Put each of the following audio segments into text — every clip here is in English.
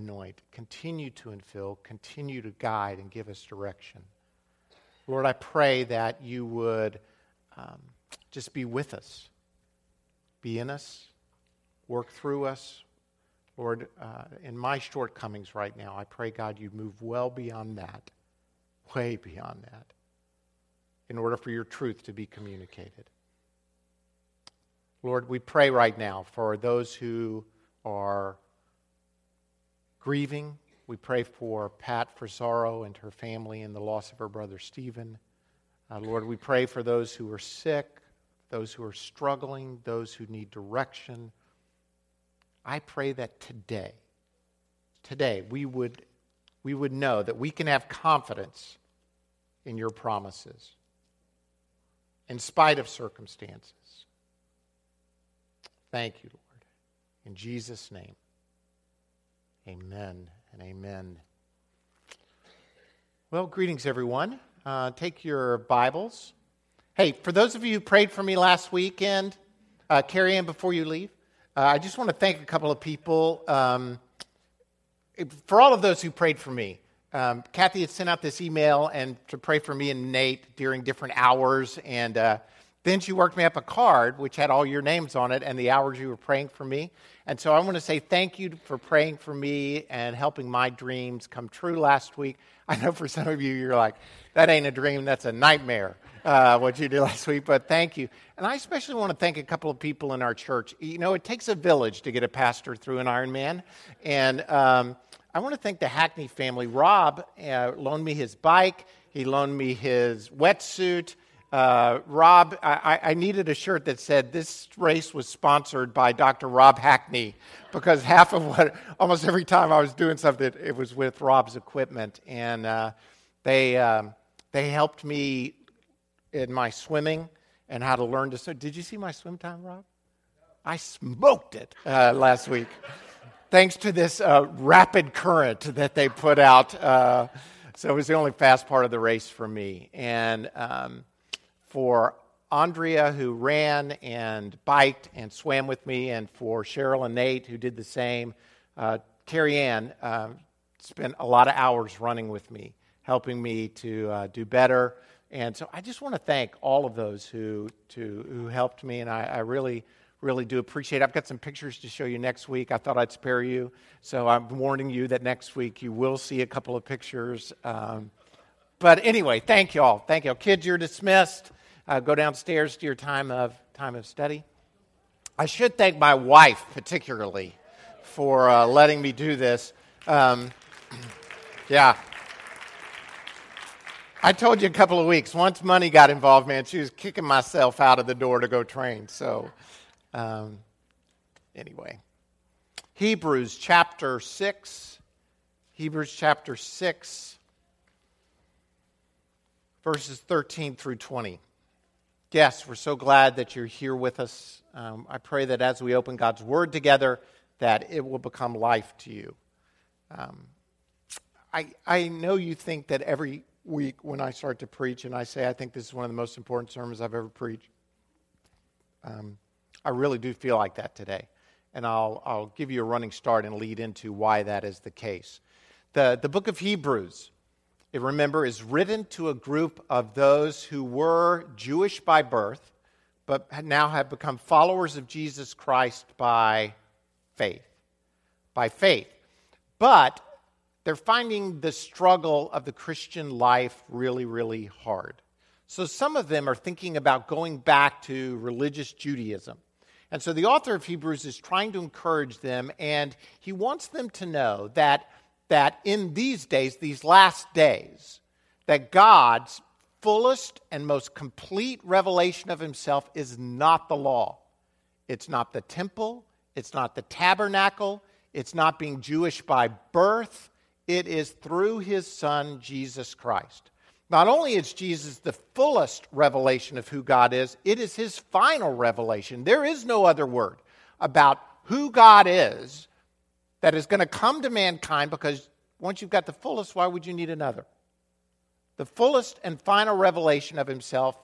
anoint, continue to infill, continue to guide, and give us direction. Lord, I pray that you would um, just be with us, be in us, work through us. Lord, uh, in my shortcomings right now, I pray, God, you move well beyond that, way beyond that, in order for your truth to be communicated. Lord, we pray right now for those who are grieving. We pray for Pat Frisaro and her family and the loss of her brother Stephen. Uh, Lord, we pray for those who are sick, those who are struggling, those who need direction. I pray that today, today, we would, we would know that we can have confidence in your promises in spite of circumstances. Thank you, Lord. In Jesus' name, amen and amen. Well, greetings, everyone. Uh, take your Bibles. Hey, for those of you who prayed for me last weekend, uh, Carrie before you leave, uh, I just want to thank a couple of people. Um, for all of those who prayed for me, um, Kathy had sent out this email and to pray for me and Nate during different hours, and uh, then she worked me up a card which had all your names on it and the hours you were praying for me. And so I want to say thank you for praying for me and helping my dreams come true last week. I know for some of you, you're like, that ain't a dream, that's a nightmare, uh, what you did last week, but thank you. And I especially want to thank a couple of people in our church. You know, it takes a village to get a pastor through an Ironman. And um, I want to thank the Hackney family. Rob uh, loaned me his bike, he loaned me his wetsuit. Uh, Rob, I, I, needed a shirt that said this race was sponsored by Dr. Rob Hackney because half of what, almost every time I was doing something, it was with Rob's equipment. And uh, they, um, they helped me in my swimming and how to learn to swim. Did you see my swim time, Rob? I smoked it uh, last week. Thanks to this uh, rapid current that they put out. Uh, so it was the only fast part of the race for me. And um, for Andrea, who ran and biked and swam with me, and for Cheryl and Nate, who did the same. Uh, Carrie Ann uh, spent a lot of hours running with me, helping me to uh, do better. And so I just want to thank all of those who, to, who helped me, and I, I really, really do appreciate it. I've got some pictures to show you next week. I thought I'd spare you, so I'm warning you that next week you will see a couple of pictures. Um, but anyway, thank you all. Thank you all. Kids, you're dismissed uh, go downstairs to your time of, time of study. I should thank my wife particularly for uh, letting me do this. Um, yeah. I told you a couple of weeks, once money got involved, man, she was kicking myself out of the door to go train. So, um, anyway. Hebrews chapter 6. Hebrews chapter 6, verses 13 through 20. Yes, we're so glad that you're here with us. Um, I pray that as we open God's Word together, that it will become life to you. Um, I, I know you think that every week when I start to preach and I say I think this is one of the most important sermons I've ever preached, um, I really do feel like that today. And I'll, I'll give you a running start and lead into why that is the case. The, the book of Hebrews it, remember, is written to a group of those who were Jewish by birth, but now have become followers of Jesus Christ by faith. By faith. But they're finding the struggle of the Christian life really, really hard. So some of them are thinking about going back to religious Judaism. And so the author of Hebrews is trying to encourage them, and he wants them to know that that in these days, these last days, that God's fullest and most complete revelation of himself is not the law. It's not the temple, it's not the tabernacle, it's not being Jewish by birth. It is through his son, Jesus Christ. Not only is Jesus the fullest revelation of who God is, it is his final revelation. There is no other word about who God is that is going to come to mankind because once you've got the fullest, why would you need another? The fullest and final revelation of himself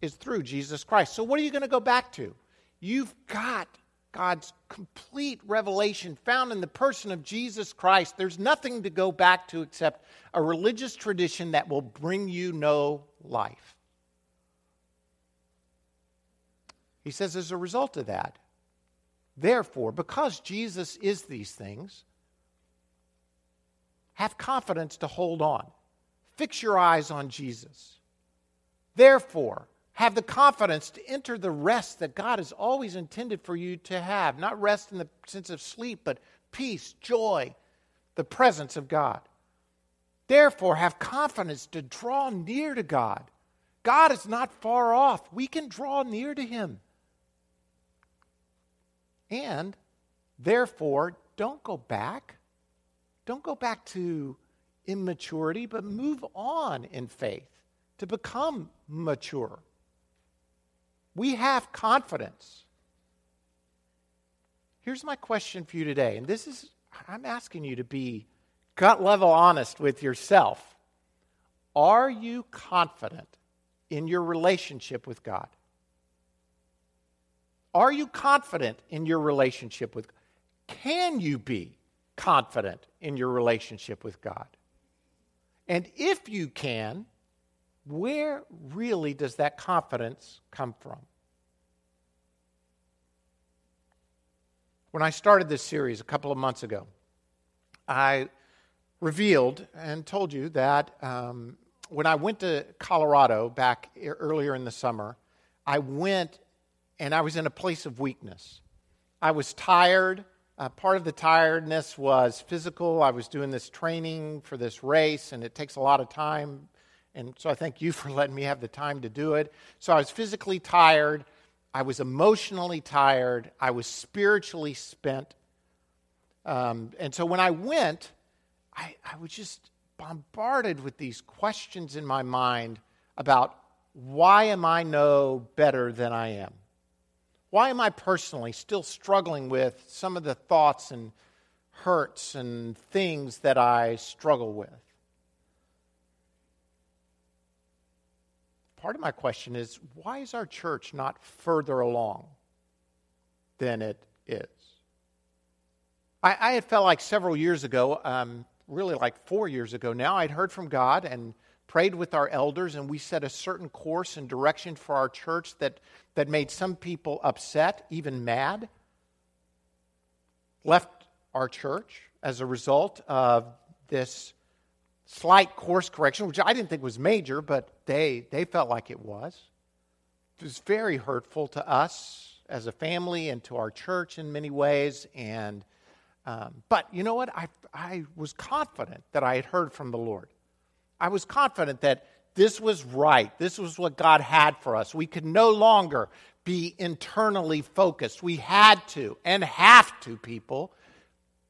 is through Jesus Christ. So, what are you going to go back to? You've got God's complete revelation found in the person of Jesus Christ, there's nothing to go back to except a religious tradition that will bring you no life. He says, as a result of that, therefore, because Jesus is these things, have confidence to hold on. Fix your eyes on Jesus. Therefore, have the confidence to enter the rest that God has always intended for you to have. Not rest in the sense of sleep, but peace, joy, the presence of God. Therefore, have confidence to draw near to God. God is not far off. We can draw near to Him. And therefore, don't go back. Don't go back to immaturity, but move on in faith to become mature. We have confidence. Here's my question for you today, and this is I'm asking you to be gut level honest with yourself. Are you confident in your relationship with God? Are you confident in your relationship with God? Can you be confident in your relationship with God? And if you can, where really does that confidence come from? When I started this series a couple of months ago, I revealed and told you that um, when I went to Colorado back earlier in the summer, I went and I was in a place of weakness. I was tired. Uh, part of the tiredness was physical. I was doing this training for this race, and it takes a lot of time and so I thank you for letting me have the time to do it. So I was physically tired. I was emotionally tired. I was spiritually spent. Um, and so when I went, I, I was just bombarded with these questions in my mind about why am I no better than I am? Why am I personally still struggling with some of the thoughts and hurts and things that I struggle with? part of my question is why is our church not further along than it is? I, I had felt like several years ago, um, really like four years ago now, I'd heard from God and prayed with our elders, and we set a certain course and direction for our church that, that made some people upset, even mad. Left our church as a result of this slight course correction, which I didn't think was major, but they, they felt like it was. It was very hurtful to us as a family and to our church in many ways. And, um, but you know what? I, I was confident that I had heard from the Lord. I was confident that this was right. This was what God had for us. We could no longer be internally focused. We had to and have to, people,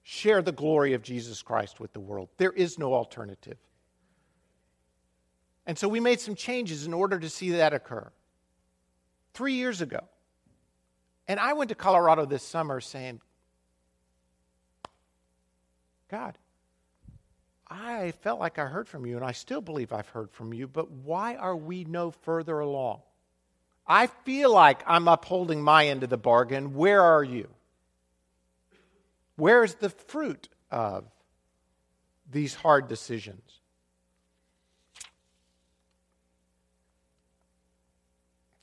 share the glory of Jesus Christ with the world. There is no alternative. And so we made some changes in order to see that occur. Three years ago. And I went to Colorado this summer saying, God, I felt like I heard from you, and I still believe I've heard from you, but why are we no further along? I feel like I'm upholding my end of the bargain. Where are you? Where's the fruit of these hard decisions?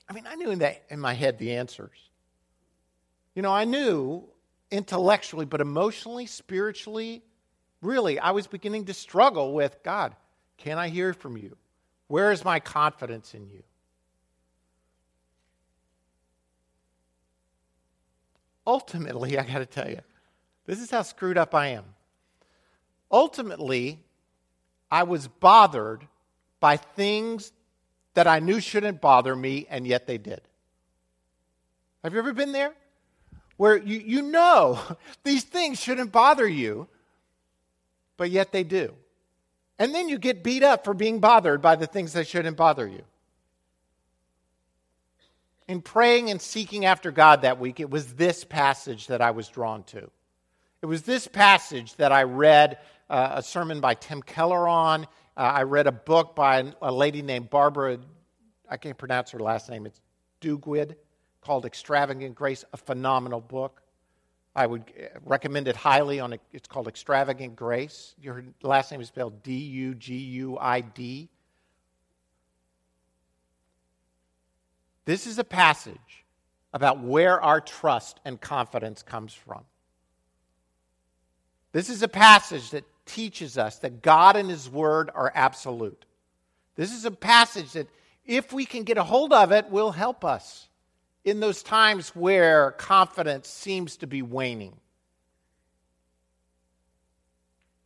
I mean, I knew in, that, in my head the answers. You know, I knew intellectually, but emotionally, spiritually, really, I was beginning to struggle with God, can I hear from you? Where is my confidence in you? Ultimately, I got to tell you, this is how screwed up I am. Ultimately, I was bothered by things that I knew shouldn't bother me, and yet they did. Have you ever been there? Where you, you know these things shouldn't bother you, but yet they do. And then you get beat up for being bothered by the things that shouldn't bother you. In praying and seeking after God that week, it was this passage that I was drawn to. It was this passage that I read uh, a sermon by Tim Keller on. Uh, I read a book by a lady named Barbara, I can't pronounce her last name, it's Duguid, called Extravagant Grace, a phenomenal book. I would uh, recommend it highly on a, it's called Extravagant Grace. Your last name is spelled D U G U I D. This is a passage about where our trust and confidence comes from. This is a passage that teaches us that God and His Word are absolute. This is a passage that, if we can get a hold of it, will help us in those times where confidence seems to be waning.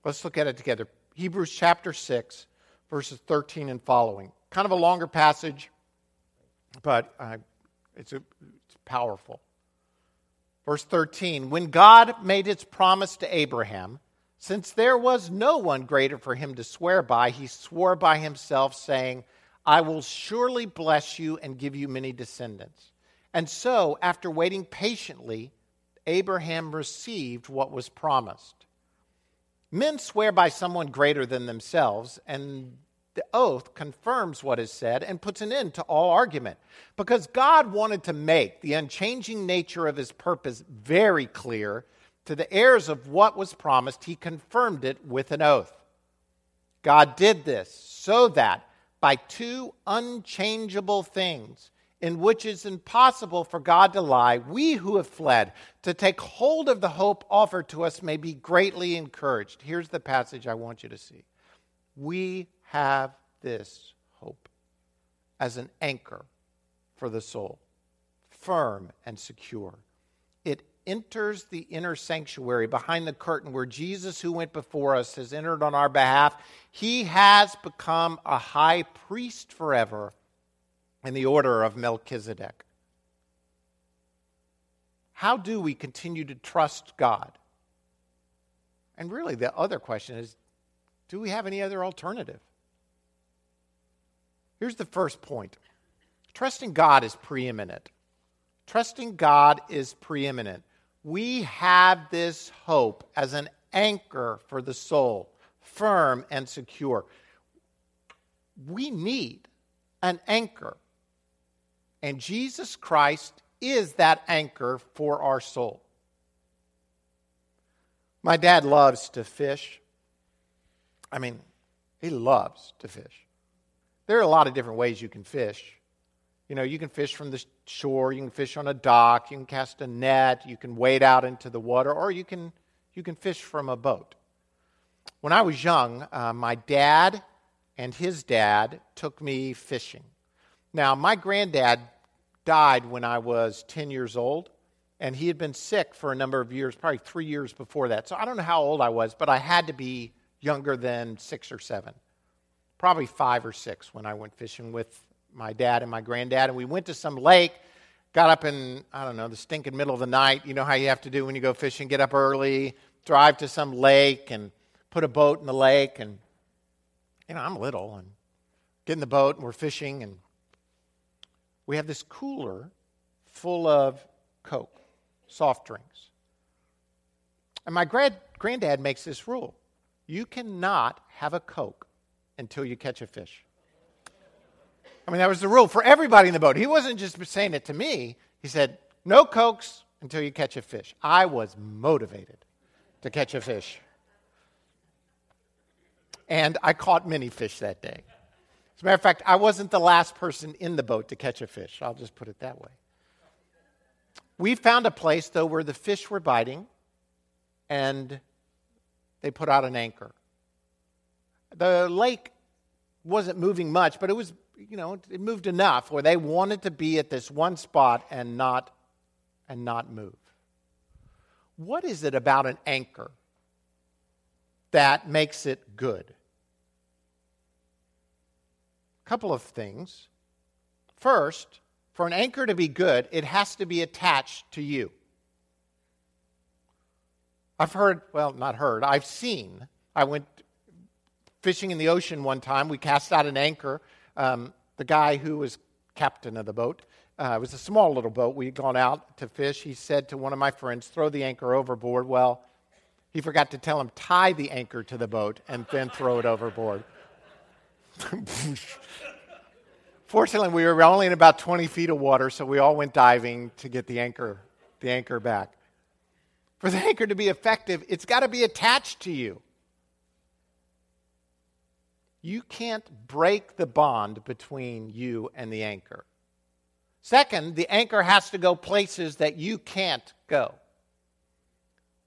Let's look at it together. Hebrews chapter 6, verses 13 and following. Kind of a longer passage, but uh, it's, a, it's powerful. Verse 13 When God made his promise to Abraham, since there was no one greater for him to swear by, he swore by himself, saying, I will surely bless you and give you many descendants. And so, after waiting patiently, Abraham received what was promised. Men swear by someone greater than themselves, and the oath confirms what is said and puts an end to all argument. Because God wanted to make the unchanging nature of his purpose very clear to the heirs of what was promised, he confirmed it with an oath. God did this so that by two unchangeable things, in which it's impossible for God to lie, we who have fled to take hold of the hope offered to us may be greatly encouraged. Here's the passage I want you to see. We have this hope as an anchor for the soul, firm and secure. It enters the inner sanctuary behind the curtain where Jesus, who went before us, has entered on our behalf. He has become a high priest forever in the order of Melchizedek. How do we continue to trust God? And really, the other question is do we have any other alternative? Here's the first point trusting God is preeminent. Trusting God is preeminent. We have this hope as an anchor for the soul, firm and secure. We need an anchor and Jesus Christ is that anchor for our soul. My dad loves to fish. I mean, he loves to fish. There are a lot of different ways you can fish. You know, you can fish from the shore, you can fish on a dock, you can cast a net, you can wade out into the water, or you can, you can fish from a boat. When I was young, uh, my dad and his dad took me fishing. Now, my granddad died when I was 10 years old, and he had been sick for a number of years, probably three years before that. So I don't know how old I was, but I had to be younger than six or seven, probably five or six when I went fishing with my dad and my granddad. And we went to some lake, got up in, I don't know, the stinking middle of the night. You know how you have to do when you go fishing get up early, drive to some lake, and put a boat in the lake. And, you know, I'm little, and get in the boat, and we're fishing, and we have this cooler full of Coke, soft drinks. And my grad, granddad makes this rule you cannot have a Coke until you catch a fish. I mean, that was the rule for everybody in the boat. He wasn't just saying it to me, he said, no Cokes until you catch a fish. I was motivated to catch a fish. And I caught many fish that day. As a matter of fact, I wasn't the last person in the boat to catch a fish. I'll just put it that way. We found a place, though, where the fish were biting and they put out an anchor. The lake wasn't moving much, but it was, you know, it moved enough where they wanted to be at this one spot and not and not move. What is it about an anchor that makes it good? Couple of things. First, for an anchor to be good, it has to be attached to you. I've heard, well, not heard, I've seen. I went fishing in the ocean one time. We cast out an anchor. Um, the guy who was captain of the boat, uh, it was a small little boat. We'd gone out to fish. He said to one of my friends, throw the anchor overboard. Well, he forgot to tell him, tie the anchor to the boat and then throw it overboard. Fortunately, we were only in about 20 feet of water, so we all went diving to get the anchor, the anchor back. For the anchor to be effective, it's got to be attached to you. You can't break the bond between you and the anchor. Second, the anchor has to go places that you can't go.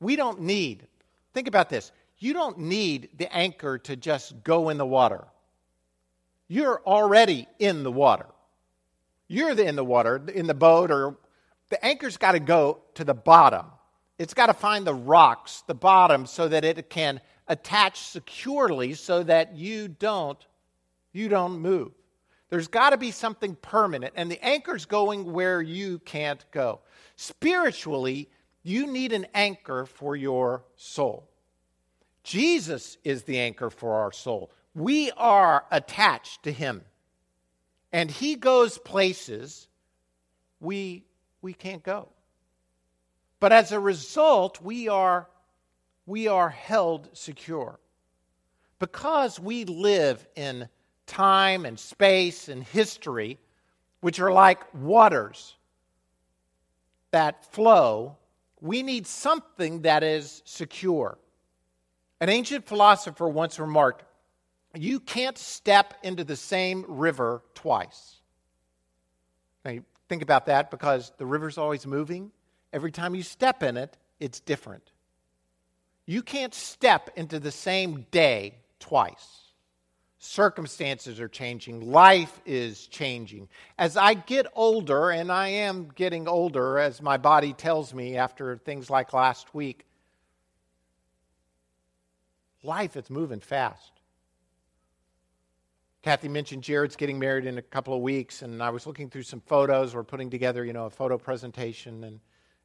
We don't need, think about this, you don't need the anchor to just go in the water. You're already in the water. You're in the water, in the boat, or the anchor's got to go to the bottom. It's got to find the rocks, the bottom, so that it can attach securely so that you don't you don't move. There's got to be something permanent and the anchor's going where you can't go. Spiritually, you need an anchor for your soul. Jesus is the anchor for our soul. We are attached to him. And he goes places we we can't go. But as a result, we are, we are held secure. Because we live in time and space and history, which are like waters that flow, we need something that is secure. An ancient philosopher once remarked, You can't step into the same river twice. Now, you think about that because the river's always moving. Every time you step in it, it's different. You can't step into the same day twice. Circumstances are changing, life is changing. As I get older, and I am getting older as my body tells me after things like last week, life is moving fast. Kathy mentioned Jared's getting married in a couple of weeks, and I was looking through some photos. We're putting together, you know, a photo presentation, and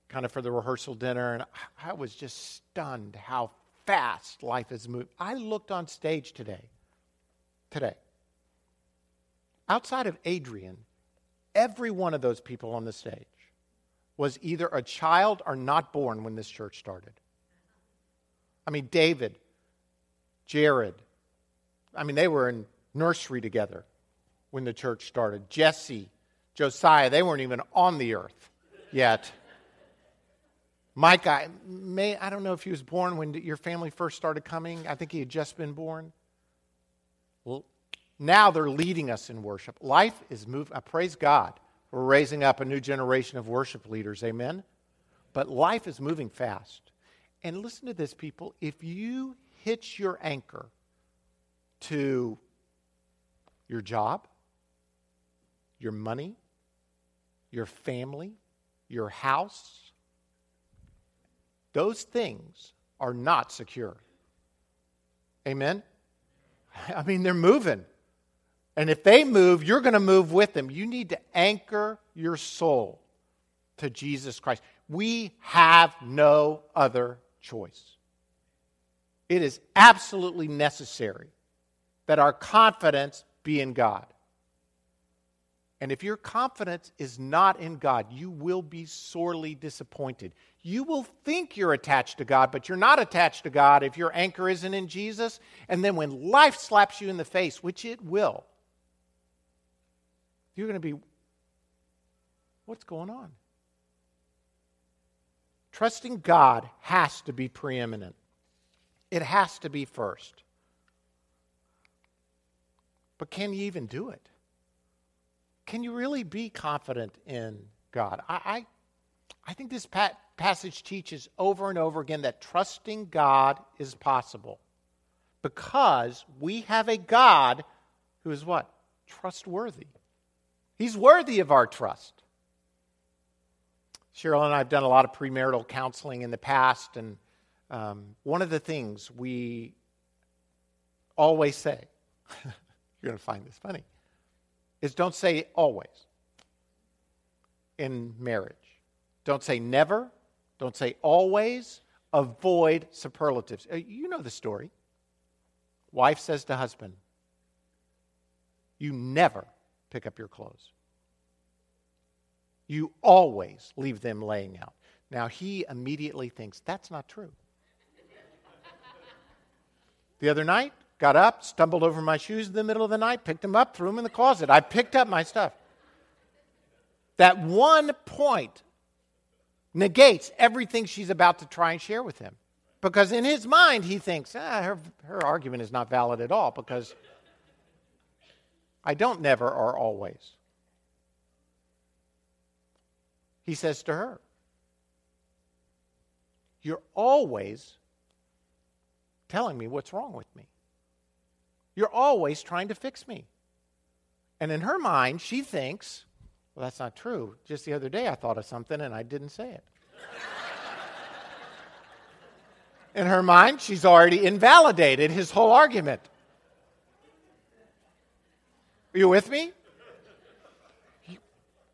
kind of for the rehearsal dinner, and I was just stunned how fast life has moved. I looked on stage today, today. Outside of Adrian, every one of those people on the stage was either a child or not born when this church started. I mean, David, Jared, I mean, they were in nursery together when the church started. Jesse, Josiah, they weren't even on the earth yet. Micah, may, I don't know if he was born when your family first started coming. I think he had just been born. Well, now they're leading us in worship. Life is moving. I praise God. We're raising up a new generation of worship leaders. Amen. But life is moving fast. And listen to this, people. If you hitch your anchor to your job, your money, your family, your house, those things are not secure. Amen? I mean, they're moving. And if they move, you're going to move with them. You need to anchor your soul to Jesus Christ. We have no other choice. It is absolutely necessary that our confidence be in God. And if your confidence is not in God, you will be sorely disappointed. You will think you're attached to God, but you're not attached to God if your anchor isn't in Jesus. And then when life slaps you in the face, which it will, you're going to be, what's going on? Trusting God has to be preeminent, it has to be first. But can you even do it? Can you really be confident in God? I, I, I think this pa- passage teaches over and over again that trusting God is possible because we have a God who is what? Trustworthy. He's worthy of our trust. Cheryl and I have done a lot of premarital counseling in the past, and um, one of the things we always say, you're going to find this funny, is don't say always in marriage. Don't say never. Don't say always. Avoid superlatives. Uh, you know the story. Wife says to husband, You never pick up your clothes. You always leave them laying out. Now he immediately thinks that's not true. the other night, got up, stumbled over my shoes in the middle of the night, picked them up, threw them in the closet. I picked up my stuff. That one point negates everything she's about to try and share with him. Because in his mind, he thinks, ah, her, her argument is not valid at all because I don't never or always. He says to her, You're always telling me what's wrong with me. You're always trying to fix me. And in her mind, she thinks, Well, that's not true. Just the other day, I thought of something and I didn't say it. in her mind, she's already invalidated his whole argument. Are you with me?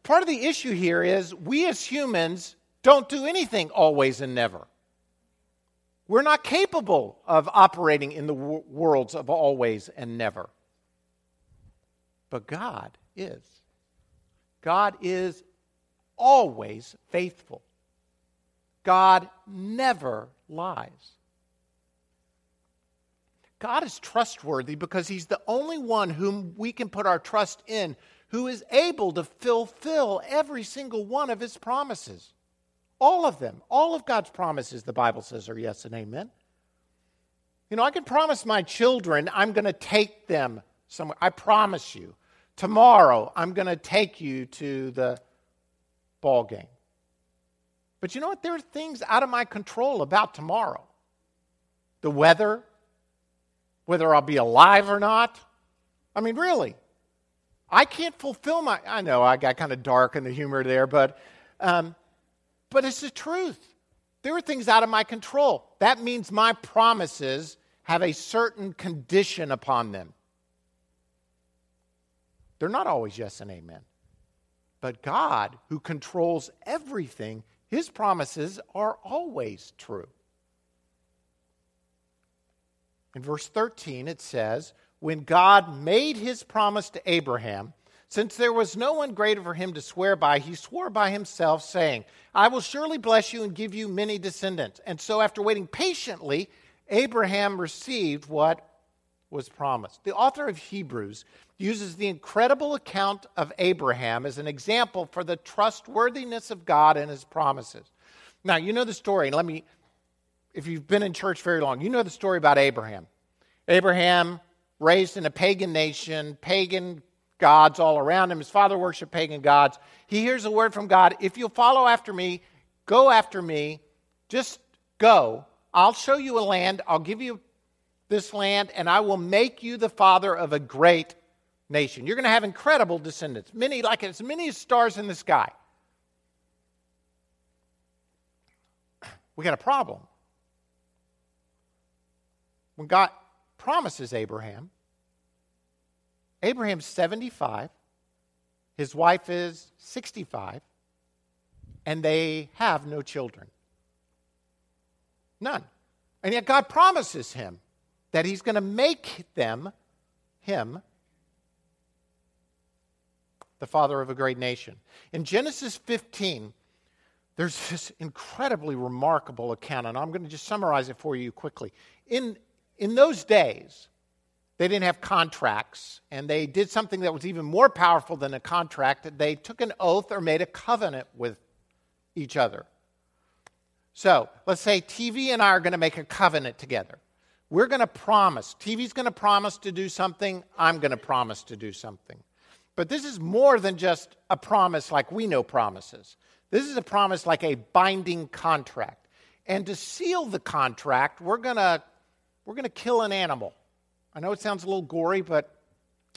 Part of the issue here is we as humans don't do anything always and never. We're not capable of operating in the worlds of always and never. But God is. God is always faithful. God never lies. God is trustworthy because He's the only one whom we can put our trust in who is able to fulfill every single one of His promises. All of them. All of God's promises, the Bible says, are yes and amen. You know, I can promise my children I'm going to take them somewhere. I promise you. Tomorrow, I'm going to take you to the ball game. But you know what? There are things out of my control about tomorrow. The weather, whether I'll be alive or not. I mean, really. I can't fulfill my. I know I got kind of dark in the humor there, but, um, but it's the truth. There are things out of my control. That means my promises have a certain condition upon them. They're not always yes and amen. But God, who controls everything, his promises are always true. In verse 13, it says, When God made his promise to Abraham, since there was no one greater for him to swear by, he swore by himself, saying, I will surely bless you and give you many descendants. And so, after waiting patiently, Abraham received what was promised. The author of Hebrews uses the incredible account of Abraham as an example for the trustworthiness of God and his promises. Now, you know the story, let me if you've been in church very long, you know the story about Abraham. Abraham, raised in a pagan nation, pagan gods all around him. His father worshiped pagan gods. He hears a word from God If you'll follow after me, go after me, just go. I'll show you a land. I'll give you this land, and I will make you the father of a great nation. You're going to have incredible descendants, many, like as many as stars in the sky. We got a problem when God promises Abraham, Abraham's 75, his wife is 65, and they have no children. None. And yet God promises him that he's going to make them, him, the father of a great nation. In Genesis 15, there's this incredibly remarkable account, and I'm going to just summarize it for you quickly. In in those days, they didn't have contracts, and they did something that was even more powerful than a contract. They took an oath or made a covenant with each other. So let's say TV and I are going to make a covenant together. We're going to promise. TV's going to promise to do something. I'm going to promise to do something. But this is more than just a promise like we know promises. This is a promise like a binding contract. And to seal the contract, we're going to we're going to kill an animal. I know it sounds a little gory, but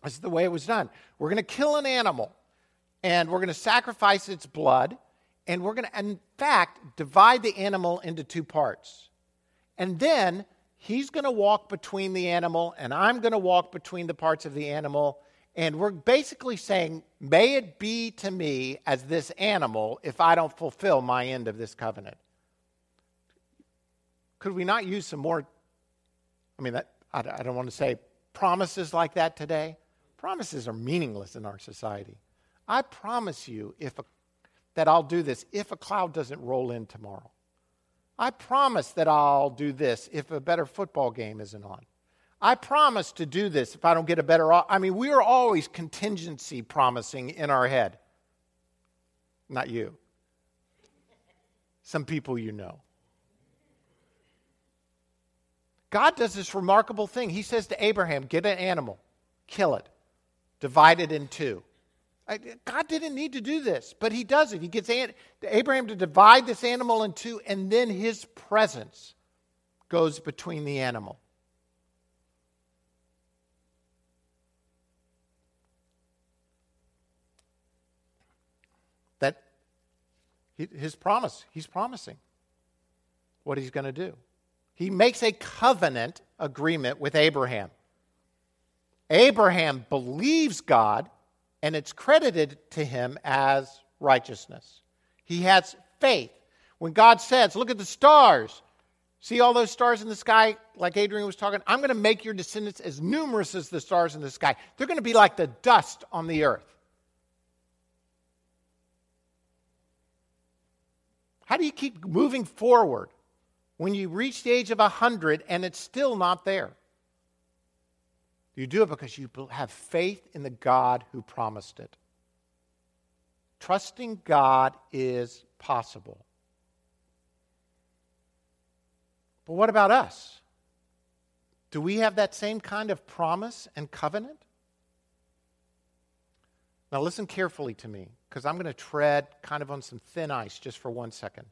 this is the way it was done. We're going to kill an animal, and we're going to sacrifice its blood, and we're going to, in fact, divide the animal into two parts. And then he's going to walk between the animal, and I'm going to walk between the parts of the animal. And we're basically saying, May it be to me as this animal if I don't fulfill my end of this covenant. Could we not use some more I mean, that, I, don't want to say promises like that today. Promises are meaningless in our society. I promise you if a, that I'll do this if a cloud doesn't roll in tomorrow. I promise that I'll do this if a better football game isn't on. I promise to do this if I don't get a better. I mean, we are always contingency promising in our head. Not you. some people you know. God does this remarkable thing. He says to Abraham, Get an animal, kill it, divide it in two. God didn't need to do this, but he does it. He gets Abraham to divide this animal in two, and then his presence goes between the animal. That his promise, he's promising what he's going to do. He makes a covenant agreement with Abraham. Abraham believes God and it's credited to him as righteousness. He has faith. When God says, Look at the stars, see all those stars in the sky, like Adrian was talking, I'm going to make your descendants as numerous as the stars in the sky. They're going to be like the dust on the earth. How do you keep moving forward when you reach the age of 100 and it's still not there? You do it because you have faith in the God who promised it. Trusting God is possible. But what about us? Do we have that same kind of promise and covenant? Now, listen carefully to me, because I'm going to tread kind of on some thin ice just for one second.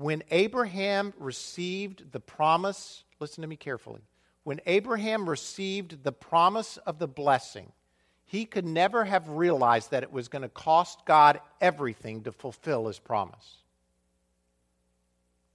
When Abraham received the promise, listen to me carefully when Abraham received the promise of the blessing, he could never have realized that it was going to cost God everything to fulfill his promise.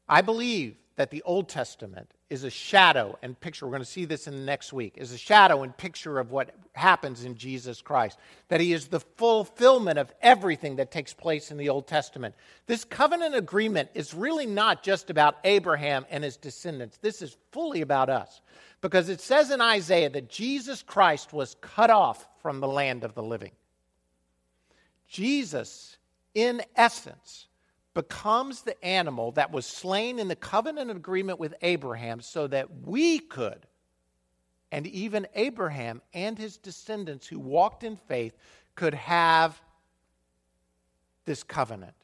I believe that the Old Testament is a shadow and picture. We're going to see this in the next week. Is a shadow and picture of what happens in Jesus Christ. That he is the fulfillment of everything that takes place in the Old Testament. This covenant agreement is really not just about Abraham and his descendants. This is fully about us. Because it says in Isaiah that Jesus Christ was cut off from the land of the living. Jesus, in essence, becomes the animal that was slain in the covenant agreement with Abraham so that we could, and even Abraham and his descendants who walked in faith, could have this covenant.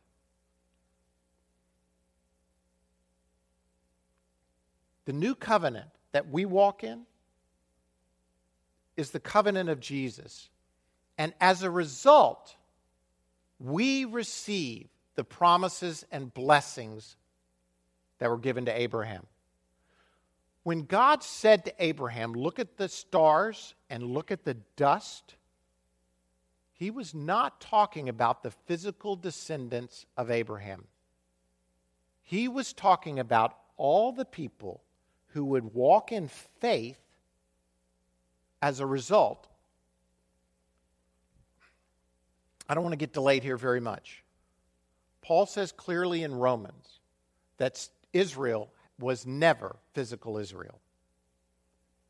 The new covenant that we walk in is the covenant of Jesus. And as a result, we receive the promises and blessings that were given to Abraham. When God said to Abraham, Look at the stars and look at the dust, he was not talking about the physical descendants of Abraham. He was talking about all the people who would walk in faith as a result. I don't want to get delayed here very much. Paul says clearly in Romans that Israel was never physical Israel.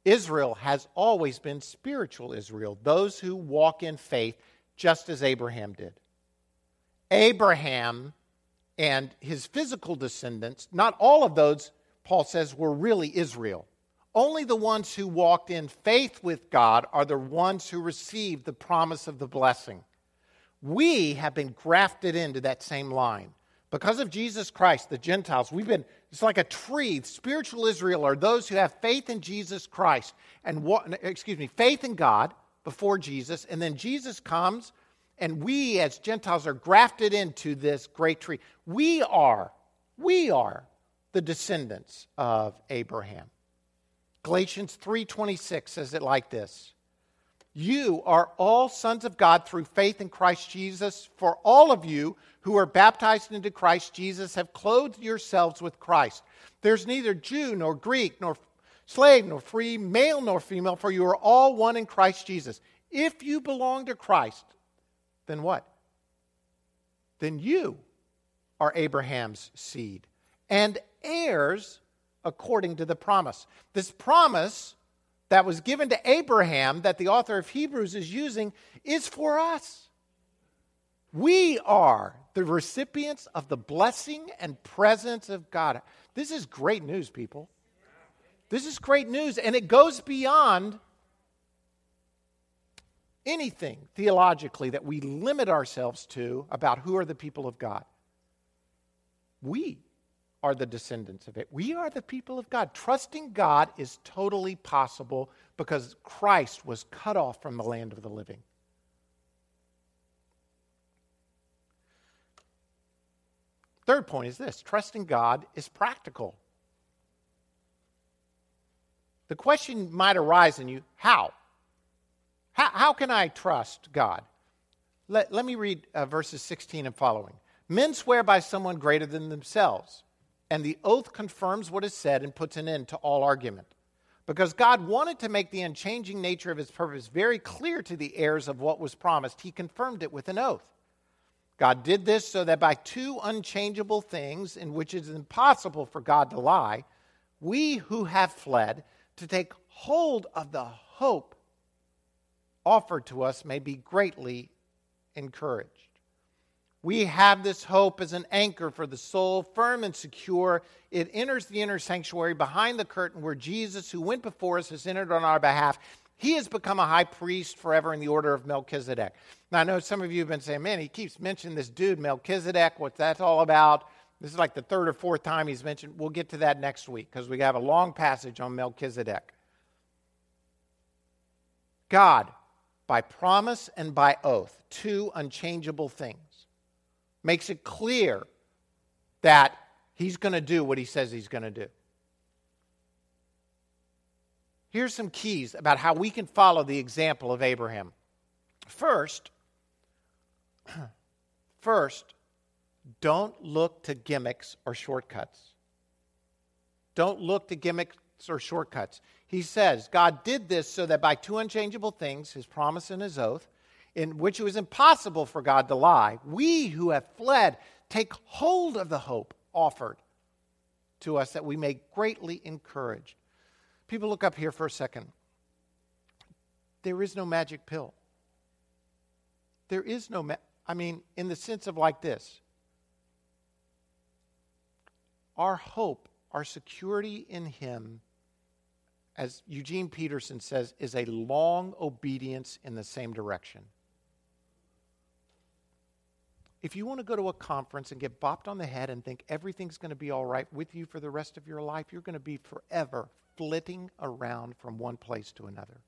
Israel has always been spiritual Israel, those who walk in faith just as Abraham did. Abraham and his physical descendants, not all of those Paul says, were really Israel. Only the ones who walked in faith with God are the ones who received the promise of the blessing. We have been grafted into that same line. Because of Jesus Christ, the Gentiles, we've been, it's like a tree. Spiritual Israel are those who have faith in Jesus Christ and, what excuse me, faith in God before Jesus. And then Jesus comes, and we as Gentiles are grafted into this great tree. We are, we are the descendants of Abraham. Galatians 3:26 says it like this. You are all sons of God through faith in Christ Jesus. For all of you who are baptized into Christ Jesus have clothed yourselves with Christ. There's neither Jew nor Greek nor slave nor free, male nor female, for you are all one in Christ Jesus. If you belong to Christ, then what? Then you are Abraham's seed and heirs according to the promise. This promise that was given to Abraham, that the author of Hebrews is using, is for us. We are the recipients of the blessing and presence of God. This is great news, people. This is great news, and it goes beyond anything theologically that we limit ourselves to about who are the people of God. We are the descendants of it. We are the people of God. Trusting God is totally possible because Christ was cut off from the land of the living. Third point is this trusting God is practical. The question might arise in you how? How, how can I trust God? Let, let me read uh, verses 16 and following. Men swear by someone greater than themselves, and the oath confirms what is said and puts an end to all argument. Because God wanted to make the unchanging nature of his purpose very clear to the heirs of what was promised, he confirmed it with an oath. God did this so that by two unchangeable things, in which it is impossible for God to lie, we who have fled to take hold of the hope offered to us may be greatly encouraged. We have this hope as an anchor for the soul, firm and secure. It enters the inner sanctuary behind the curtain where Jesus, who went before us, has entered on our behalf. He has become a high priest forever in the order of Melchizedek. Now, I know some of you have been saying, man, he keeps mentioning this dude, Melchizedek, what's that all about. This is like the third or fourth time he's mentioned. We'll get to that next week because we have a long passage on Melchizedek. God, by promise and by oath, two unchangeable things, makes it clear that he's going to do what he says he's going to do. Here's some keys about how we can follow the example of Abraham. First, first, don't look to gimmicks or shortcuts. Don't look to gimmicks or shortcuts. He says, God did this so that by two unchangeable things, his promise and his oath, in which it was impossible for God to lie, we who have fled take hold of the hope offered to us that we may greatly encourage. People, look up here for a second. There is no magic pill. There is no, ma- I mean, in the sense of like this our hope, our security in Him, as Eugene Peterson says, is a long obedience in the same direction. If you want to go to a conference and get bopped on the head and think everything's going to be all right with you for the rest of your life, you're going to be forever flitting around from one place to another.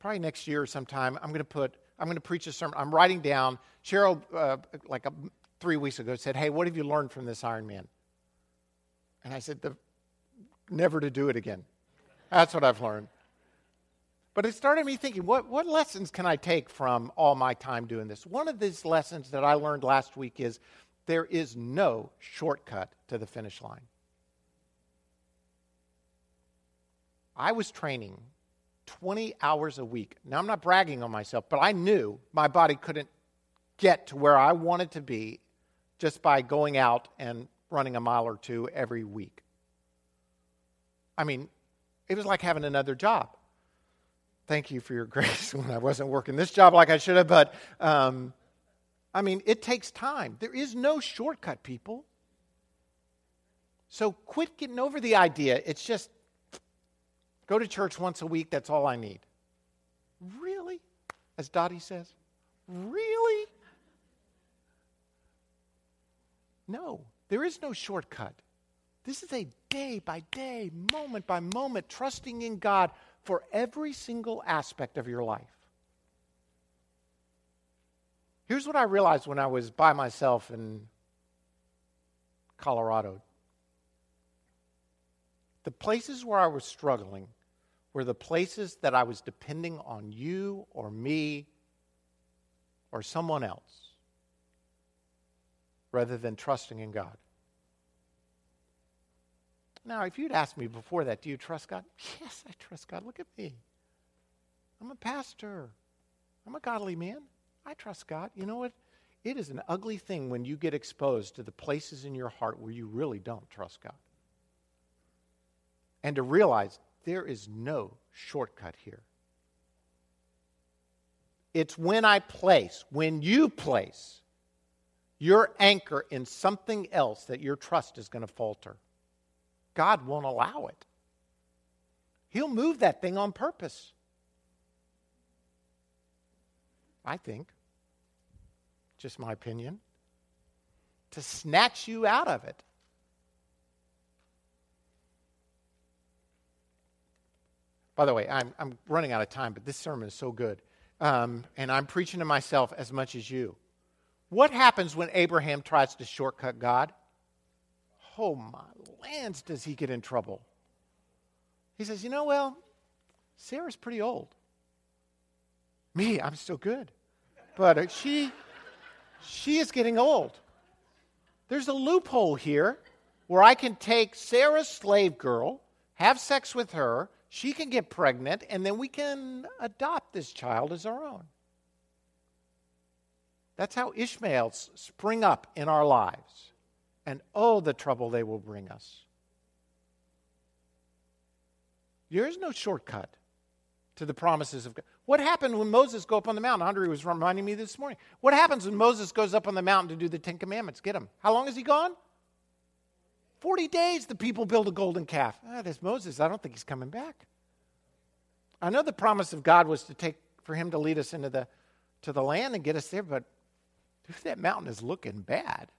Probably next year or sometime, I'm going to put, I'm going to preach a sermon. I'm writing down, Cheryl, uh, like a, three weeks ago, said, Hey, what have you learned from this Ironman? And I said, Never to do it again. That's what I've learned. But it started me thinking, what, what lessons can I take from all my time doing this? One of these lessons that I learned last week is there is no shortcut to the finish line. I was training 20 hours a week. Now, I'm not bragging on myself, but I knew my body couldn't get to where I wanted to be just by going out and running a mile or two every week. I mean, it was like having another job. Thank you for your grace when I wasn't working this job like I should have, but um, I mean, it takes time. There is no shortcut, people. So quit getting over the idea. It's just go to church once a week, that's all I need. Really? As Dottie says, really? No, there is no shortcut. This is a day by day, moment by moment, trusting in God for every single aspect of your life. Here's what I realized when I was by myself in Colorado the places where I was struggling were the places that I was depending on you or me or someone else rather than trusting in God. Now, if you'd asked me before that, do you trust God? Yes, I trust God. Look at me. I'm a pastor, I'm a godly man. I trust God. You know what? It is an ugly thing when you get exposed to the places in your heart where you really don't trust God. And to realize there is no shortcut here. It's when I place, when you place your anchor in something else that your trust is going to falter. God won't allow it. He'll move that thing on purpose. I think. just my opinion, to snatch you out of it. By the way, I'm, I'm running out of time, but this sermon is so good. Um, and I'm preaching to myself as much as you. What happens when Abraham tries to shortcut God? Oh, my lands, does he get in trouble? He says, You know, well, Sarah's pretty old. Me, I'm still good. But uh, she, she is getting old. There's a loophole here where I can take Sarah's slave girl, have sex with her, she can get pregnant, and then we can adopt this child as our own. That's how Ishmaels spring up in our lives. And oh, the trouble they will bring us. There is no shortcut to the promises of God. What happened when Moses go up on the mountain? Andre was reminding me this morning. What happens when Moses goes up on the mountain to do the Ten Commandments? Get him. How long is he gone? 40 days the people build a golden calf. Ah, there's Moses. I don't think he's coming back. I know the promise of God was to take for him to lead us into the to the land and get us there, but that mountain is looking bad.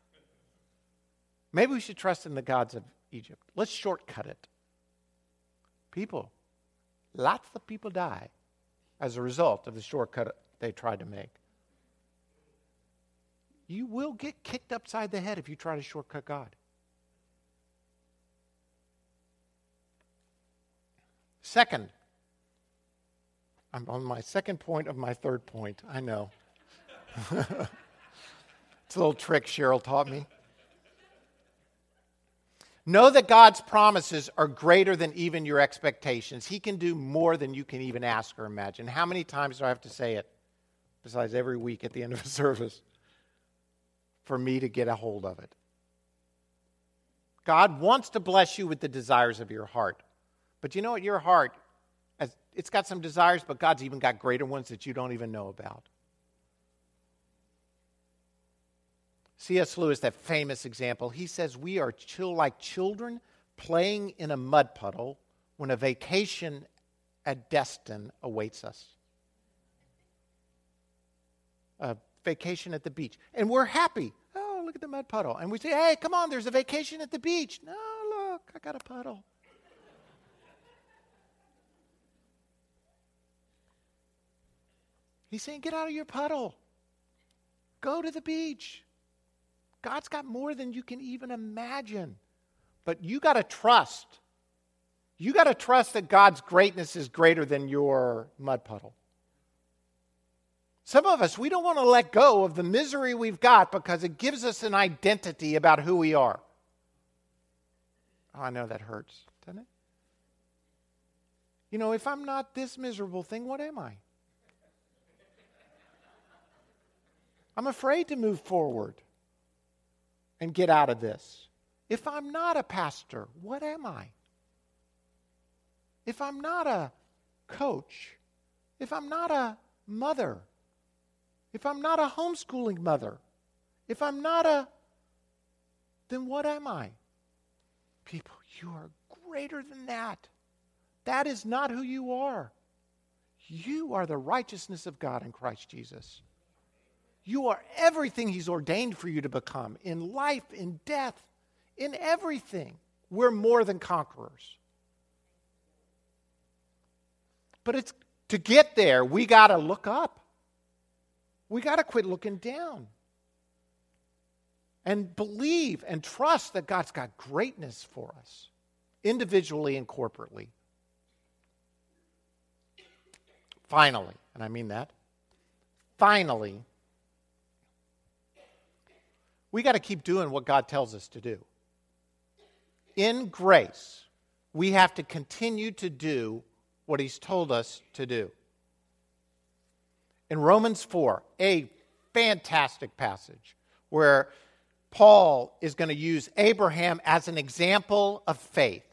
Maybe we should trust in the gods of Egypt. Let's shortcut it. People, lots of people die as a result of the shortcut they tried to make. You will get kicked upside the head if you try to shortcut God. Second, I'm on my second point of my third point. I know. it's a little trick Cheryl taught me. Know that God's promises are greater than even your expectations. He can do more than you can even ask or imagine. How many times do I have to say it? Besides every week at the end of a service for me to get a hold of it. God wants to bless you with the desires of your heart. But you know what? Your heart, it's got some desires, but God's even got greater ones that you don't even know about. C.S. Lewis, that famous example, he says we are chill like children playing in a mud puddle when a vacation at Destin awaits us. A vacation at the beach. And we're happy. Oh, look at the mud puddle. And we say, hey, come on, there's a vacation at the beach. No, look, I got a puddle. He's saying, get out of your puddle. Go to the beach. God's got more than you can even imagine. But you got to trust. You got to trust that God's greatness is greater than your mud puddle. Some of us, we don't want to let go of the misery we've got because it gives us an identity about who we are. Oh, I know that hurts, doesn't it? You know, if I'm not this miserable thing, what am I? I'm afraid to move forward and get out of this. If I'm not a pastor, what am I? If I'm not a coach, if I'm not a mother, if I'm not a homeschooling mother, if I'm not a, then what am I? People, you are greater than that. That is not who you are. You are the righteousness of God in Christ Jesus. You are everything He's ordained for you to become in life, in death, in everything. We're more than conquerors. But it's to get there, we got to look up. We got to quit looking down. And believe and trust that God's got greatness for us, individually and corporately. Finally, and I mean that, finally, we got to keep doing what God tells us to do. In grace, we have to continue to do what He's told us to do. In Romans 4, a fantastic passage where Paul is going to use Abraham as an example of faith.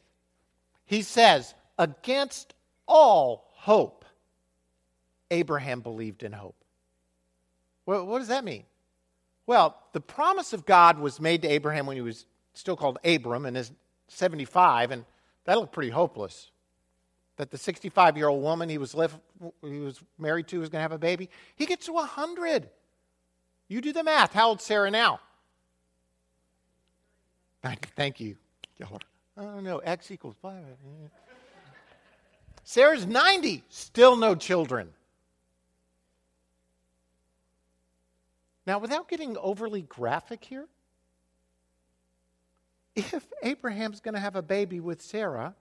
He says, Against all hope, Abraham believed in hope. What does that mean? Well, the promise of God was made to Abraham when he was still called Abram and is 75, and that looked pretty hopeless. That the 65 year old woman he was, he was married to was going to have a baby. He gets to 100. You do the math. How old's Sarah now? Thank you. Y'all are, I don't know. X equals 5. Sarah's 90, still no children. Now, without getting overly graphic here, if Abraham's going to have a baby with Sarah,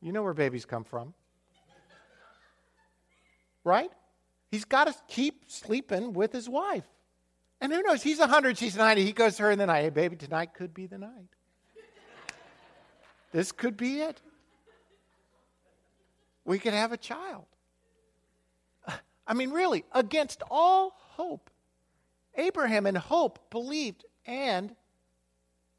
you know where babies come from. Right? He's got to keep sleeping with his wife. And who knows? He's 100, she's 90. He goes to her in the night. Hey, baby, tonight could be the night. this could be it. We could have a child. I mean, really, against all hope. Abraham, in hope, believed, and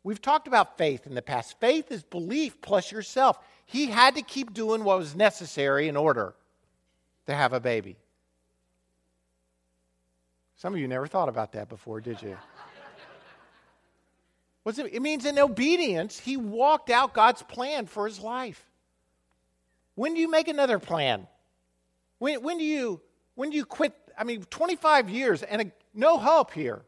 we've talked about faith in the past. Faith is belief plus yourself. He had to keep doing what was necessary in order to have a baby. Some of you never thought about that before, did you? It means in obedience, he walked out God's plan for his life. When do you make another plan? When, when do you when do you quit? I mean, 25 years and a, no help here.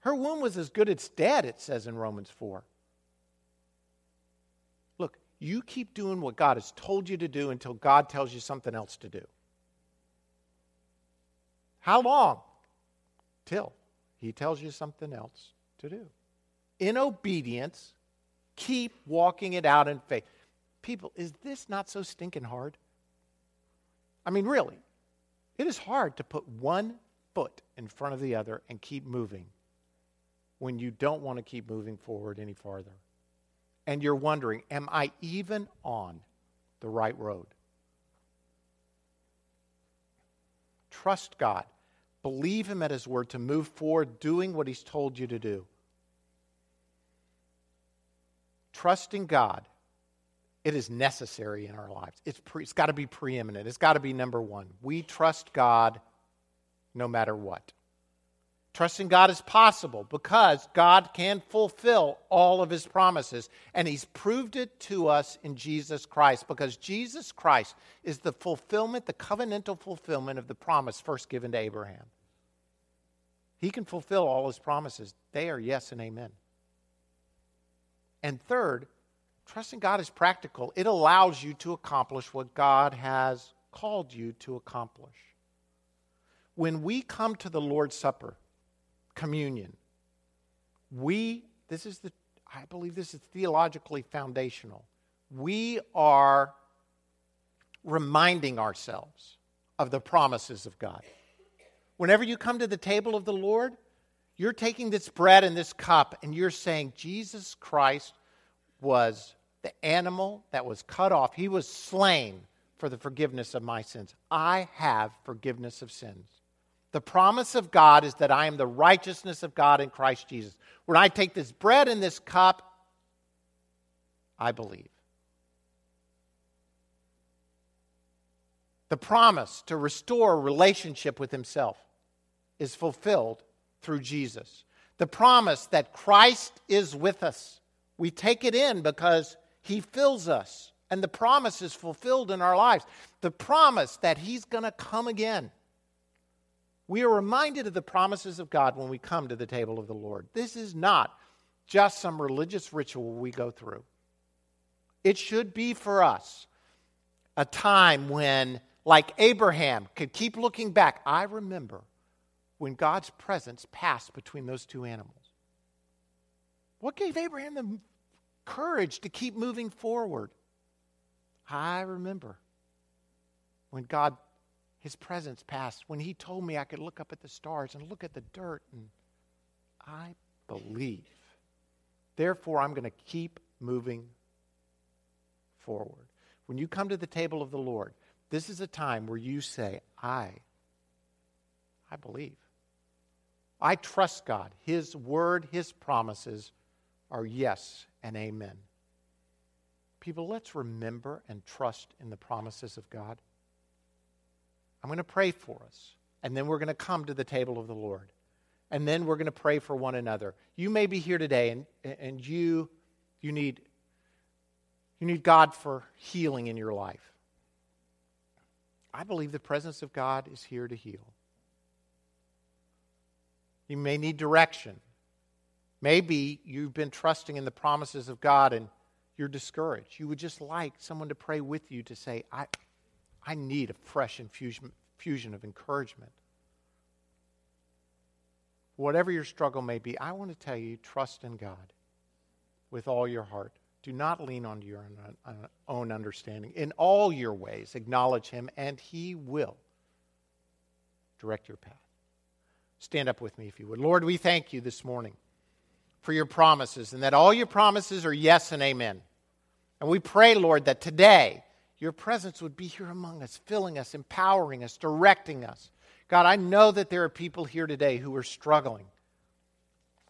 Her womb was as good as dead, it says in Romans 4. Look, you keep doing what God has told you to do until God tells you something else to do. How long? Till He tells you something else to do. In obedience, keep walking it out in faith. People, is this not so stinking hard? I mean, really, it is hard to put one foot in front of the other and keep moving when you don't want to keep moving forward any farther. And you're wondering, am I even on the right road? Trust God. Believe Him at His word to move forward doing what He's told you to do. Trusting God it is necessary in our lives. It's, pre, it's got to be preeminent. It's got to be number one. We trust God no matter what. Trusting God is possible because God can fulfill all of his promises. And he's proved it to us in Jesus Christ because Jesus Christ is the fulfillment, the covenantal fulfillment of the promise first given to Abraham. He can fulfill all his promises. They are yes and amen. And third, Trusting God is practical. It allows you to accomplish what God has called you to accomplish. When we come to the Lord's Supper, communion, we, this is the, I believe this is theologically foundational. We are reminding ourselves of the promises of God. Whenever you come to the table of the Lord, you're taking this bread and this cup and you're saying, Jesus Christ was the animal that was cut off, he was slain for the forgiveness of my sins. I have forgiveness of sins. The promise of God is that I am the righteousness of God in Christ Jesus. When I take this bread and this cup, I believe. The promise to restore relationship with Himself is fulfilled through Jesus. The promise that Christ is with us, we take it in because he fills us, and the promise is fulfilled in our lives. The promise that He's going to come again. We are reminded of the promises of God when we come to the table of the Lord. This is not just some religious ritual we go through. It should be for us a time when, like Abraham, could keep looking back. I remember when God's presence passed between those two animals. What gave Abraham the courage to keep moving forward. I remember when God, His presence passed, when He told me I could look up at the stars and look at the dirt, and I believe. Therefore, I'm going to keep moving forward. When you come to the table of the Lord, this is a time where you say, I, I believe. I trust God. His word, His promises are yes and amen. People, let's remember and trust in the promises of God. I'm going to pray for us, and then we're going to come to the table of the Lord. And then we're going to pray for one another. You may be here today and, and you, you, need, you need God for healing in your life. I believe the presence of God is here to heal. You may need direction. Maybe you've been trusting in the promises of God and you're discouraged. You would just like someone to pray with you to say, I, I need a fresh infusion, infusion of encouragement. Whatever your struggle may be, I want to tell you trust in God with all your heart. Do not lean on your uh, own understanding. In all your ways, acknowledge Him, and He will direct your path. Stand up with me if you would. Lord, we thank you this morning for your promises and that all your promises are yes and amen. And we pray, Lord, that today your presence would be here among us, filling us, empowering us, directing us. God, I know that there are people here today who are struggling.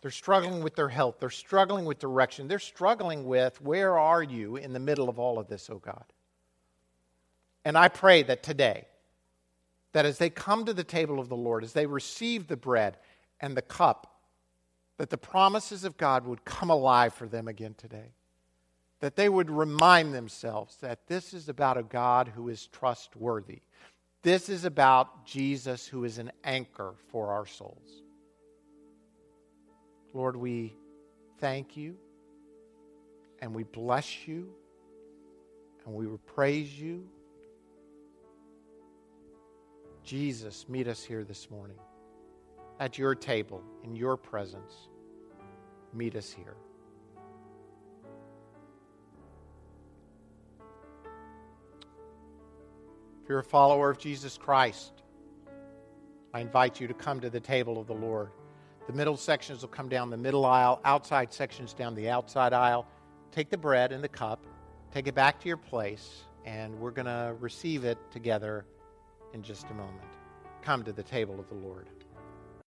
They're struggling with their health. They're struggling with direction. They're struggling with where are you in the middle of all of this, oh God? And I pray that today, that as they come to the table of the Lord, as they receive the bread and the cup, that the promises of God would come alive for them again today. That they would remind themselves that this is about a God who is trustworthy. This is about Jesus who is an anchor for our souls. Lord, we thank you and we bless you and we praise you. Jesus, meet us here this morning at your table, in your presence. Meet us here. If you're a follower of Jesus Christ, I invite you to come to the table of the Lord. The middle sections will come down the middle aisle, outside sections down the outside aisle. Take the bread and the cup, take it back to your place, and we're going to receive it together in just a moment. Come to the table of the Lord.